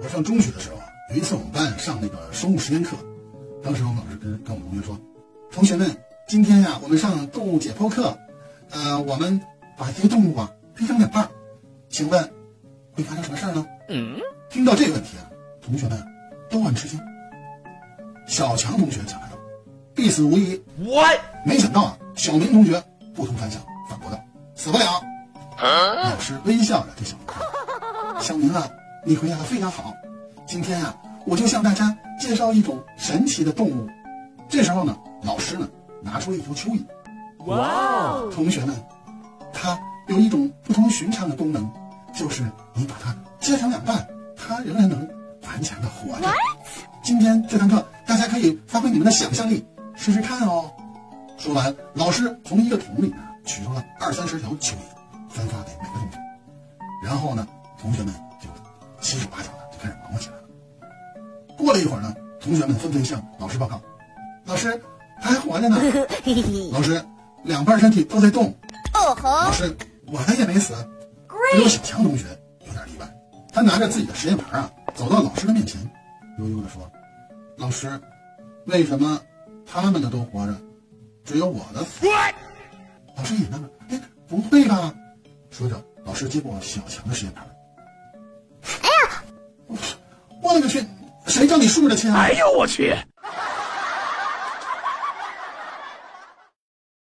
我上中学的时候啊，有一次我们班上那个生物实验课，当时我们老师跟跟我们同学说：“同学们，今天呀，我们上动物解剖课，呃，我们把这个动物啊劈成两半，请问会发生什么事儿呢？”嗯，听到这个问题啊，同学们都很吃惊。小强同学讲来道：“必死无疑。”没想到啊，小明同学不同凡响，反驳道：“死不了。”老师微笑着对小明说：“小明啊，你回答的非常好。今天啊、我就向大家介绍一种神奇的动物。”这时候呢，老师呢拿出了一条蚯蚓。哇！同学们，它有一种不同寻常的功能，就是你把它切成两半，它仍然能顽强的活着。今天这堂课，大家可以发挥你们的想象力，试试看哦。说完，老师从一个桶里面取出了二三十条蚯蚓，分发给每个同学。然后呢，同学们就七手八脚的就开始忙活起来了。过了一会儿呢，同学们纷纷向老师报告：“老师，他还活着呢。”老师，两半身体都在动。哦吼老师，我的也没死。只有小强同学有点例外，他拿着自己的实验盘啊，走到老师的面前，悠悠地说：“老师，为什么他们的都活着，只有我的死？”老师也纳闷，哎，不会吧？说着，老师接过小强的实验盘。哎呀！我去！谁叫你竖着切啊？哎呦我去！